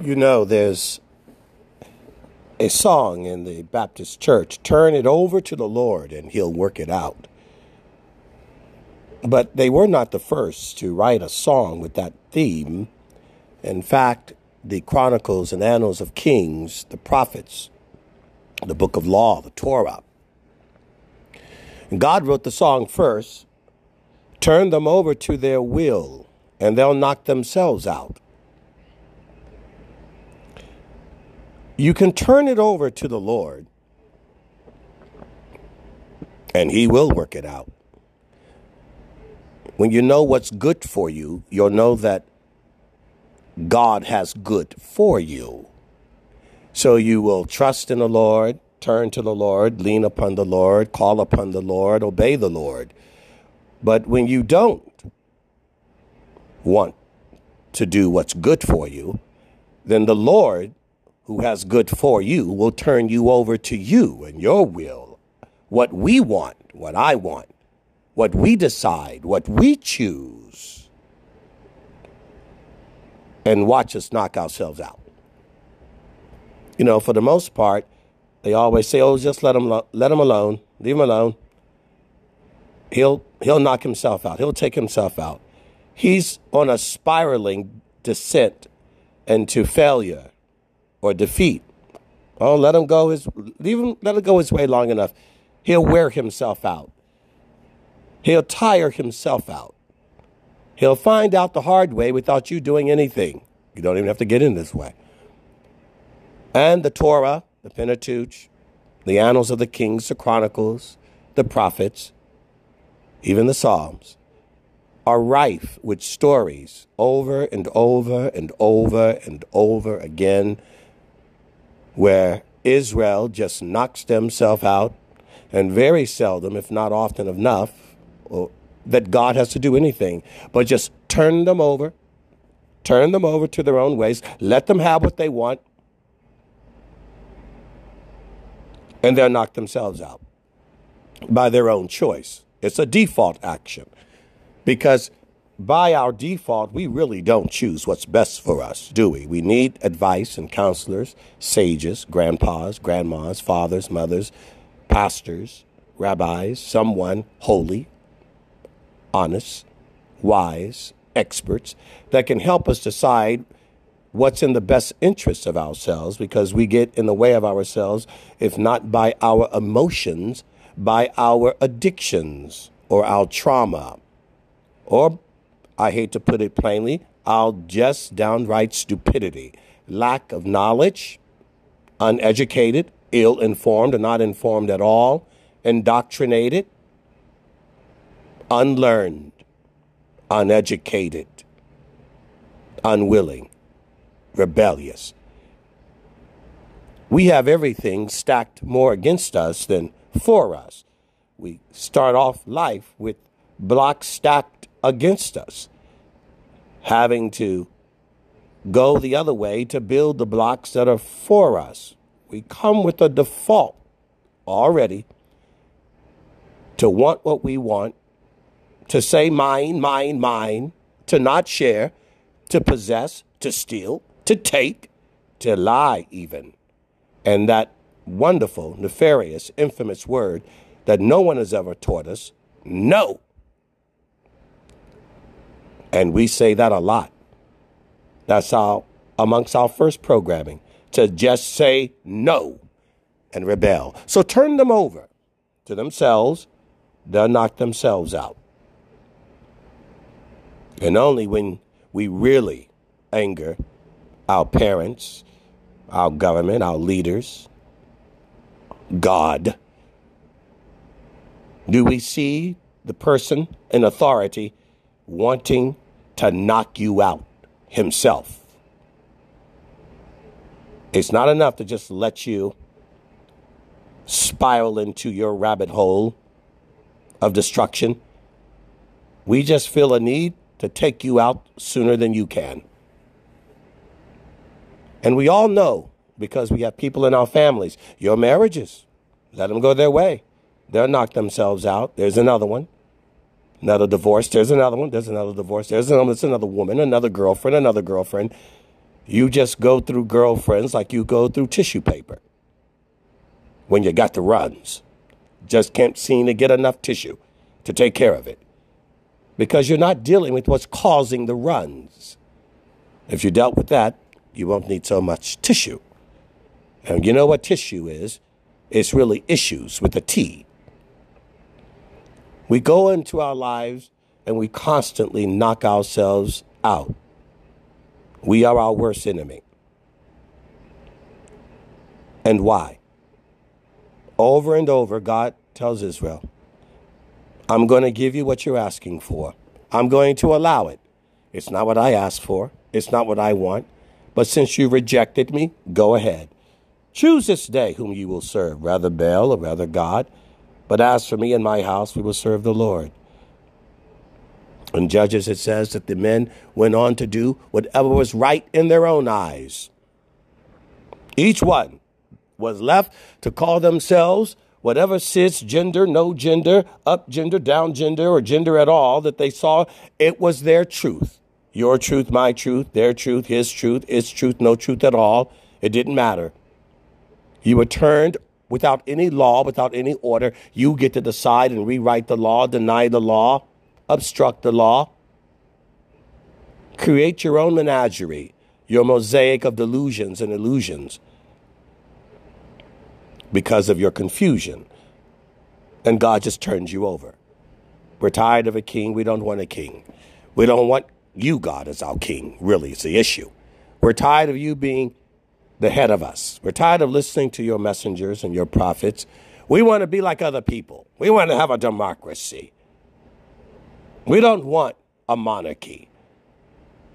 You know, there's a song in the Baptist church turn it over to the Lord and he'll work it out. But they were not the first to write a song with that theme. In fact, the Chronicles and Annals of Kings, the prophets, the book of law, the Torah. God wrote the song first, turn them over to their will, and they'll knock themselves out. You can turn it over to the Lord, and He will work it out. When you know what's good for you, you'll know that God has good for you. So you will trust in the Lord, turn to the Lord, lean upon the Lord, call upon the Lord, obey the Lord. But when you don't want to do what's good for you, then the Lord who has good for you will turn you over to you and your will. What we want, what I want, what we decide, what we choose. And watch us knock ourselves out. You know, for the most part, they always say, "Oh, just let him let him alone, leave him alone." He'll he'll knock himself out. He'll take himself out. He's on a spiraling descent into failure or defeat. Oh, let him go his leave him let him go his way long enough. He'll wear himself out. He'll tire himself out. He'll find out the hard way without you doing anything. You don't even have to get in this way. And the Torah, the Pentateuch, the annals of the kings, the chronicles, the prophets, even the Psalms, are rife with stories over and over and over and over again where Israel just knocks themselves out, and very seldom, if not often enough, that God has to do anything but just turn them over, turn them over to their own ways, let them have what they want, and they'll knock themselves out by their own choice. It's a default action because by our default, we really don't choose what's best for us, do we? We need advice and counselors, sages, grandpas, grandmas, fathers, mothers, pastors, rabbis, someone holy, honest, wise, experts that can help us decide what's in the best interest of ourselves because we get in the way of ourselves, if not by our emotions, by our addictions or our trauma or I hate to put it plainly, our just downright stupidity, lack of knowledge, uneducated, ill informed, or not informed at all, indoctrinated, unlearned, uneducated, unwilling, rebellious. We have everything stacked more against us than for us. We start off life with blocks stacked against us, having to go the other way to build the blocks that are for us. We come with a default already to want what we want, to say mine, mine, mine, to not share, to possess, to steal, to take, to lie, even. And that wonderful, nefarious, infamous word that no one has ever taught us no. And we say that a lot. That's our amongst our first programming to just say no and rebel. So turn them over to themselves, they'll knock themselves out. And only when we really anger our parents, our government, our leaders, God, do we see the person in authority wanting to knock you out himself. It's not enough to just let you spiral into your rabbit hole of destruction. We just feel a need to take you out sooner than you can. And we all know because we have people in our families, your marriages, let them go their way. They'll knock themselves out. There's another one. Another divorce. There's another one. There's another divorce. There's another, there's another woman, another girlfriend, another girlfriend. You just go through girlfriends like you go through tissue paper when you got the runs. Just can't seem to get enough tissue to take care of it because you're not dealing with what's causing the runs. If you dealt with that, you won't need so much tissue. And you know what tissue is? It's really issues with a T. We go into our lives and we constantly knock ourselves out. We are our worst enemy. And why? Over and over, God tells Israel, I'm going to give you what you're asking for. I'm going to allow it. It's not what I asked for, it's not what I want. But since you rejected me, go ahead. Choose this day whom you will serve, rather Baal or rather God. But as for me and my house, we will serve the Lord. In Judges, it says that the men went on to do whatever was right in their own eyes. Each one was left to call themselves whatever cis gender, no gender, up gender, down gender, or gender at all that they saw, it was their truth. Your truth, my truth, their truth, his truth, its truth, no truth at all. It didn't matter. You were turned without any law, without any order. You get to decide and rewrite the law, deny the law, obstruct the law. Create your own menagerie, your mosaic of delusions and illusions because of your confusion. And God just turns you over. We're tired of a king. We don't want a king. We don't want you, God, as our king, really, is the issue. We're tired of you being the head of us. We're tired of listening to your messengers and your prophets. We want to be like other people. We want to have a democracy. We don't want a monarchy.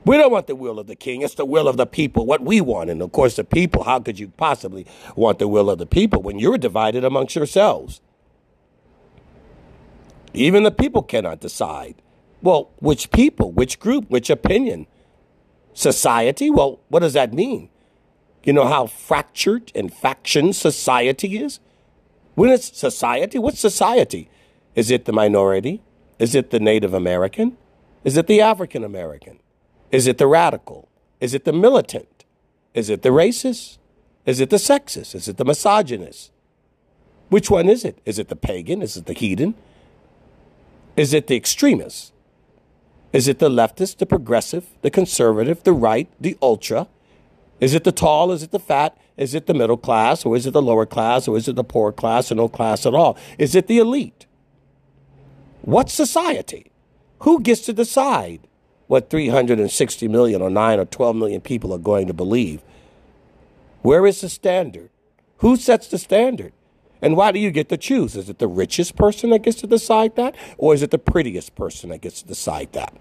We don't want the will of the king. It's the will of the people, what we want. And of course, the people, how could you possibly want the will of the people when you're divided amongst yourselves? Even the people cannot decide. Well, which people, which group, which opinion? Society? Well, what does that mean? You know how fractured and faction society is? When it's society, what's society? Is it the minority? Is it the Native American? Is it the African American? Is it the radical? Is it the militant? Is it the racist? Is it the sexist? Is it the misogynist? Which one is it? Is it the pagan? Is it the heathen? Is it the extremist? Is it the leftist, the progressive, the conservative, the right, the ultra? Is it the tall? Is it the fat? Is it the middle class? Or is it the lower class? Or is it the poor class or no class at all? Is it the elite? What society? Who gets to decide what 360 million or 9 or 12 million people are going to believe? Where is the standard? Who sets the standard? And why do you get to choose? Is it the richest person that gets to decide that? Or is it the prettiest person that gets to decide that?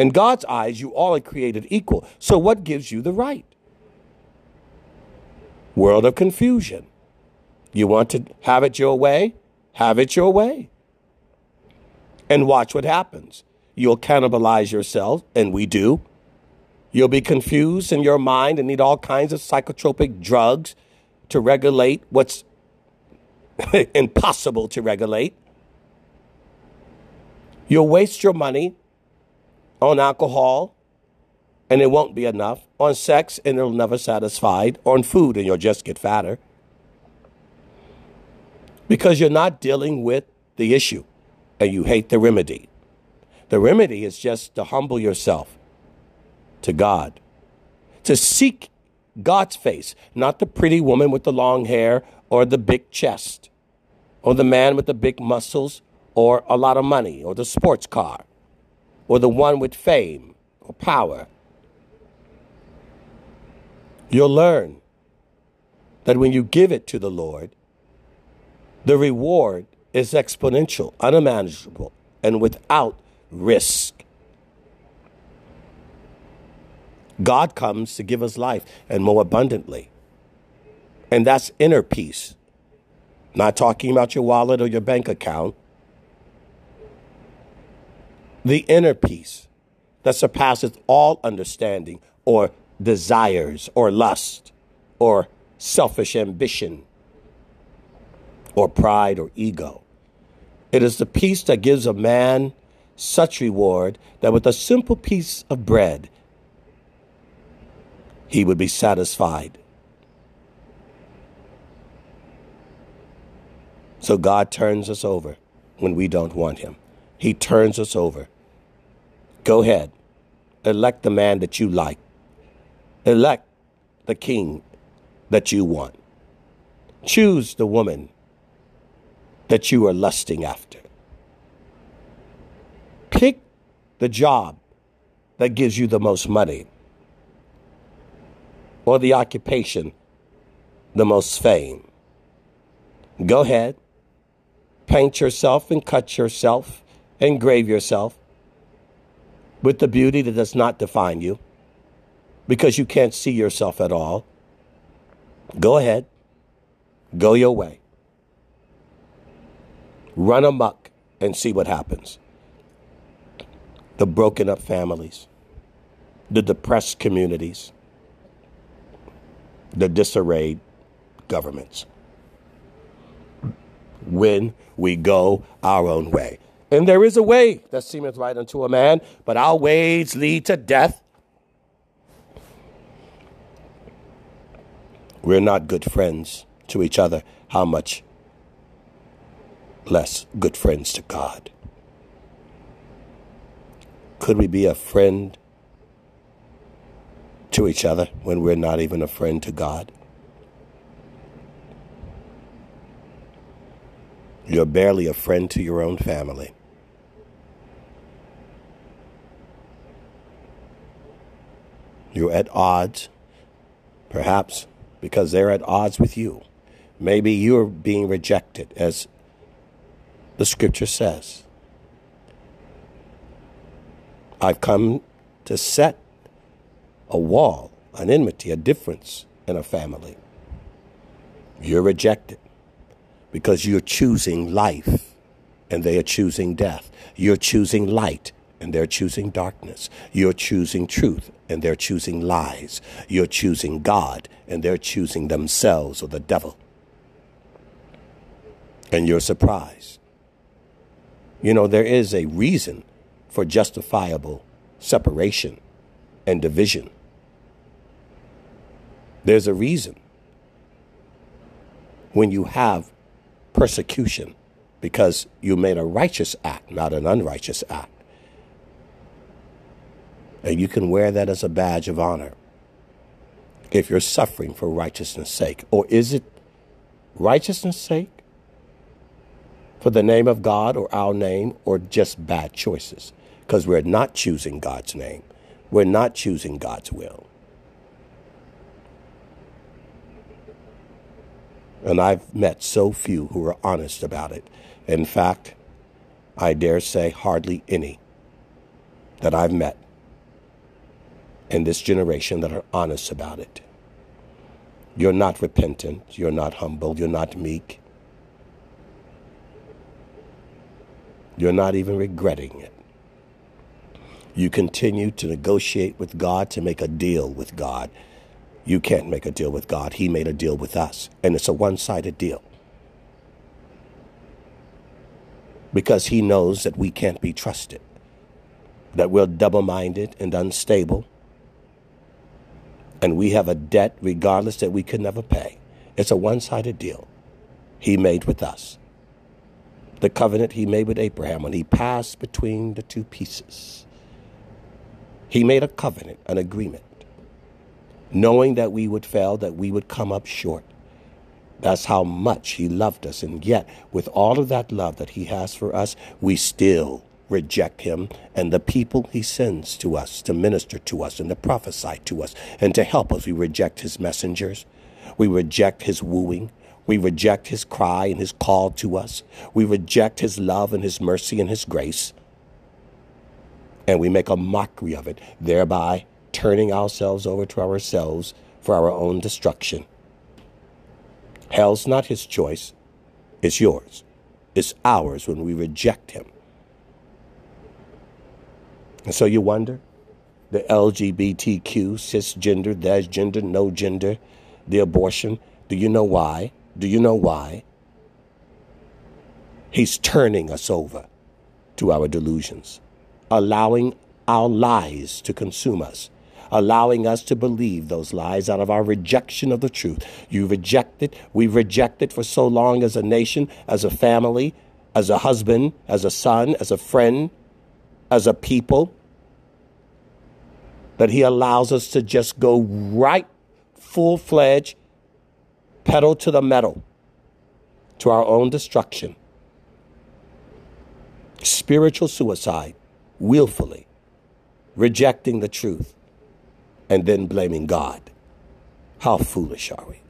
In God's eyes, you all are created equal. So what gives you the right? World of confusion. You want to have it your way? Have it your way. And watch what happens. You'll cannibalize yourself, and we do. You'll be confused in your mind and need all kinds of psychotropic drugs to regulate what's impossible to regulate. You'll waste your money on alcohol and it won't be enough, on sex and it'll never satisfy, on food and you'll just get fatter. Because you're not dealing with the issue and you hate the remedy. The remedy is just to humble yourself to God, to seek God's face, not the pretty woman with the long hair or the big chest or the man with the big muscles or a lot of money or the sports car or the one with fame or power. You'll learn that when you give it to the Lord, the reward is exponential, unmanageable, and without risk. God comes to give us life and more abundantly. And that's inner peace. Not talking about your wallet or your bank account. The inner peace that surpasses all understanding or desires or lust or selfish ambition or pride or ego. It is the peace that gives a man such reward that with a simple piece of bread he would be satisfied. So God turns us over when we don't want him. He turns us over. Go ahead. Elect the man that you like. Elect the king that you want. Choose the woman that you are lusting after. Pick the job that gives you the most money or the occupation the most fame. Go ahead, paint yourself and cut yourself, engrave yourself with the beauty that does not define you because you can't see yourself at all. Go ahead, go your way. Run amuck and see what happens. The broken up families, the depressed communities, the disarrayed governments. When we go our own way. And there is a way that seemeth right unto a man, but our ways lead to death. We're not good friends to each other. How much less good friends to God? Could we be a friend to each other when we're not even a friend to God? You're barely a friend to your own family. You're at odds, perhaps because they're at odds with you. Maybe you're being rejected, as the scripture says. I've come to set a wall, an enmity, a difference in a family. You're rejected because you're choosing life and they are choosing death. You're choosing light and they're choosing darkness. You're choosing truth and they're choosing lies. You're choosing God and they're choosing themselves or the devil. And you're surprised. You know, there is a reason for justifiable separation and division. There's a reason when you have persecution because you made a righteous act, not an unrighteous act. And you can wear that as a badge of honor if you're suffering for righteousness' sake. Or is it righteousness' sake for the name of God or our name or just bad choices? Because we're not choosing God's name, we're not choosing God's will. And I've met so few who are honest about it. In fact, I dare say hardly any that I've met in this generation that are honest about it. You're not repentant. You're not humble. You're not meek. You're not even regretting it. You continue to negotiate with God to make a deal with God. You can't make a deal with God. He made a deal with us, and it's a one sided deal. Because He knows that we can't be trusted, that we're double minded and unstable, and we have a debt regardless that we could never pay. It's a one sided deal he made with us. The covenant he made with Abraham when he passed between the two pieces. He made a covenant, an agreement, knowing that we would fail, that we would come up short. That's how much he loved us. And yet, with all of that love that he has for us, we still reject him and the people he sends to us to minister to us and to prophesy to us and to help us. We reject his messengers. We reject his wooing. We reject his cry and his call to us. We reject his love and his mercy and his grace. And we make a mockery of it, thereby turning ourselves over to ourselves for our own destruction. Hell's not his choice, it's yours. It's ours when we reject him. And so you wonder the LGBTQ, cisgender, there's gender, no gender, the abortion. Do you know why? Do you know why? He's turning us over to our delusions, allowing our lies to consume us, allowing us to believe those lies out of our rejection of the truth. You rejected, we've rejected for so long as a nation, as a family, as a husband, as a son, as a friend, as a people, that He allows us to just go right full fledged, pedal to the metal, to our own destruction. Spiritual suicide, willfully rejecting the truth, and then blaming God. How foolish are we?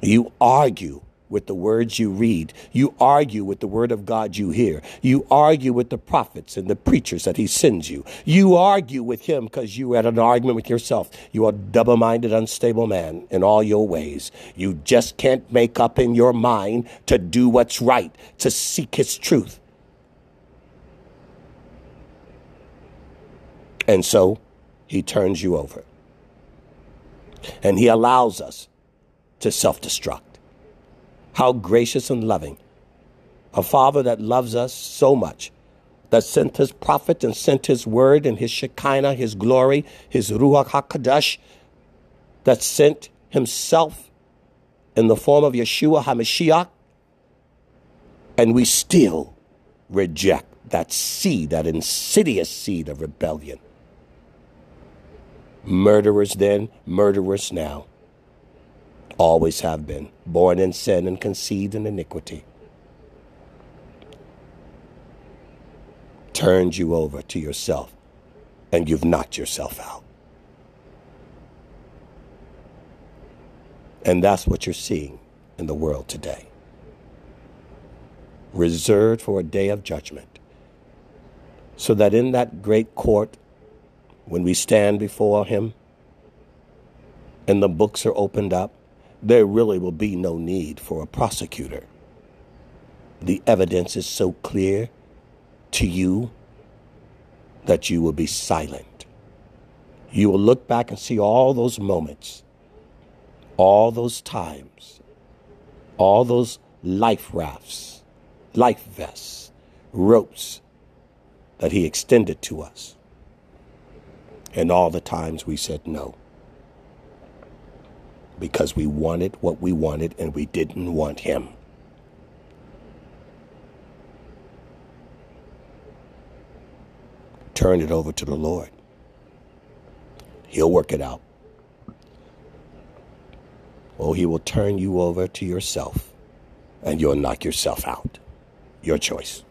You argue with the words you read. You argue with the word of God you hear. You argue with the prophets and the preachers that he sends you. You argue with him because you had an argument with yourself. You are double minded, unstable man in all your ways. You just can't make up in your mind to do what's right, to seek his truth. And so he turns you over. And he allows us to self destruct. How gracious and loving. A father that loves us so much, that sent his prophet and sent his word and his Shekinah, his glory, his Ruach HaKadosh, that sent himself in the form of Yeshua HaMashiach, and we still reject that seed, that insidious seed of rebellion. Murderers then, murderers now always have been, born in sin and conceived in iniquity. Turned you over to yourself, and you've knocked yourself out. And that's what you're seeing in the world today. Reserved for a day of judgment. So that in that great court, when we stand before Him and the books are opened up, there really will be no need for a prosecutor. The evidence is so clear to you that you will be silent. You will look back and see all those moments, all those times, all those life rafts, life vests, ropes that He extended to us, and all the times we said no because we wanted what we wanted and we didn't want him. Turn it over to the Lord. He'll work it out. Or he will turn you over to yourself and you'll knock yourself out. Your choice.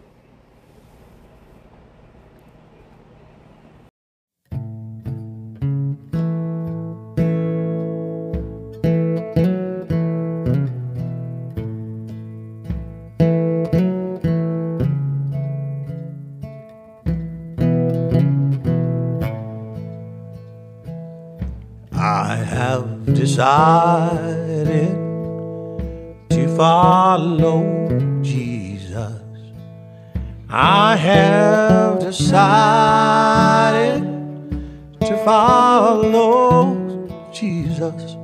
Decided to follow Jesus. I have decided to follow Jesus.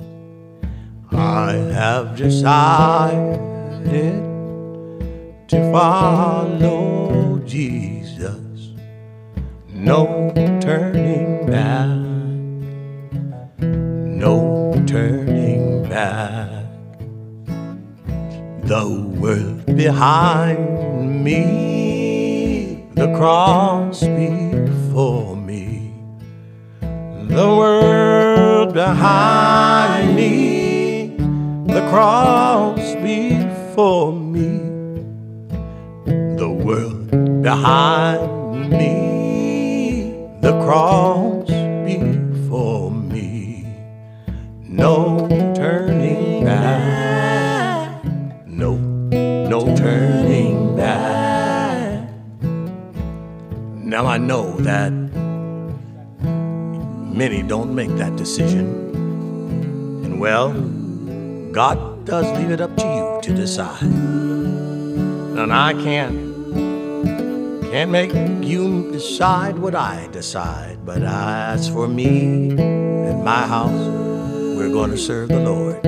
I have decided to follow Jesus. No turning back turning back. The world behind me, the cross before me. The world behind me, the cross before me. The world behind me, the cross no turning back. No, no turning back. Now I know that many don't make that decision. And well, God does leave it up to you to decide. And I can't can't make you decide what I decide, but as for me and my house, we're going to serve the Lord.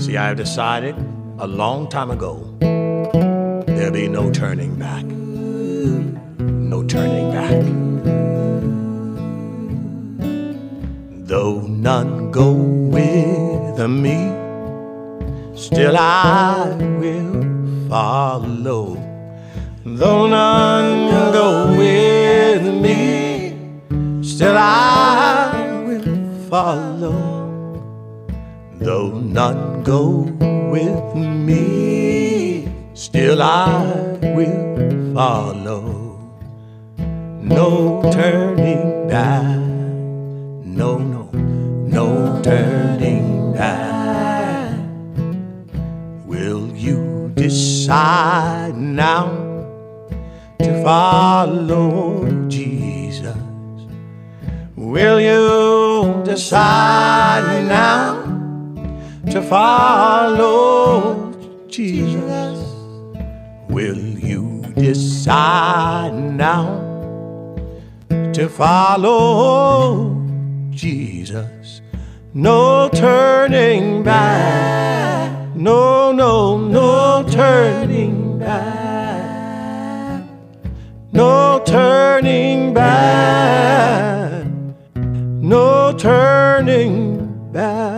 See, I have decided a long time ago there'll be no turning back. No turning back. Though none go with me, still I will follow. Though none go with me, still I will follow. Though none go with me, still I will follow. No turning back, no, no, no turning back. Will you decide now to follow Jesus? Will you decide now to follow Jesus? Will you decide now to follow Jesus? No turning back. No, no, no turning back. No turning back. No turning back.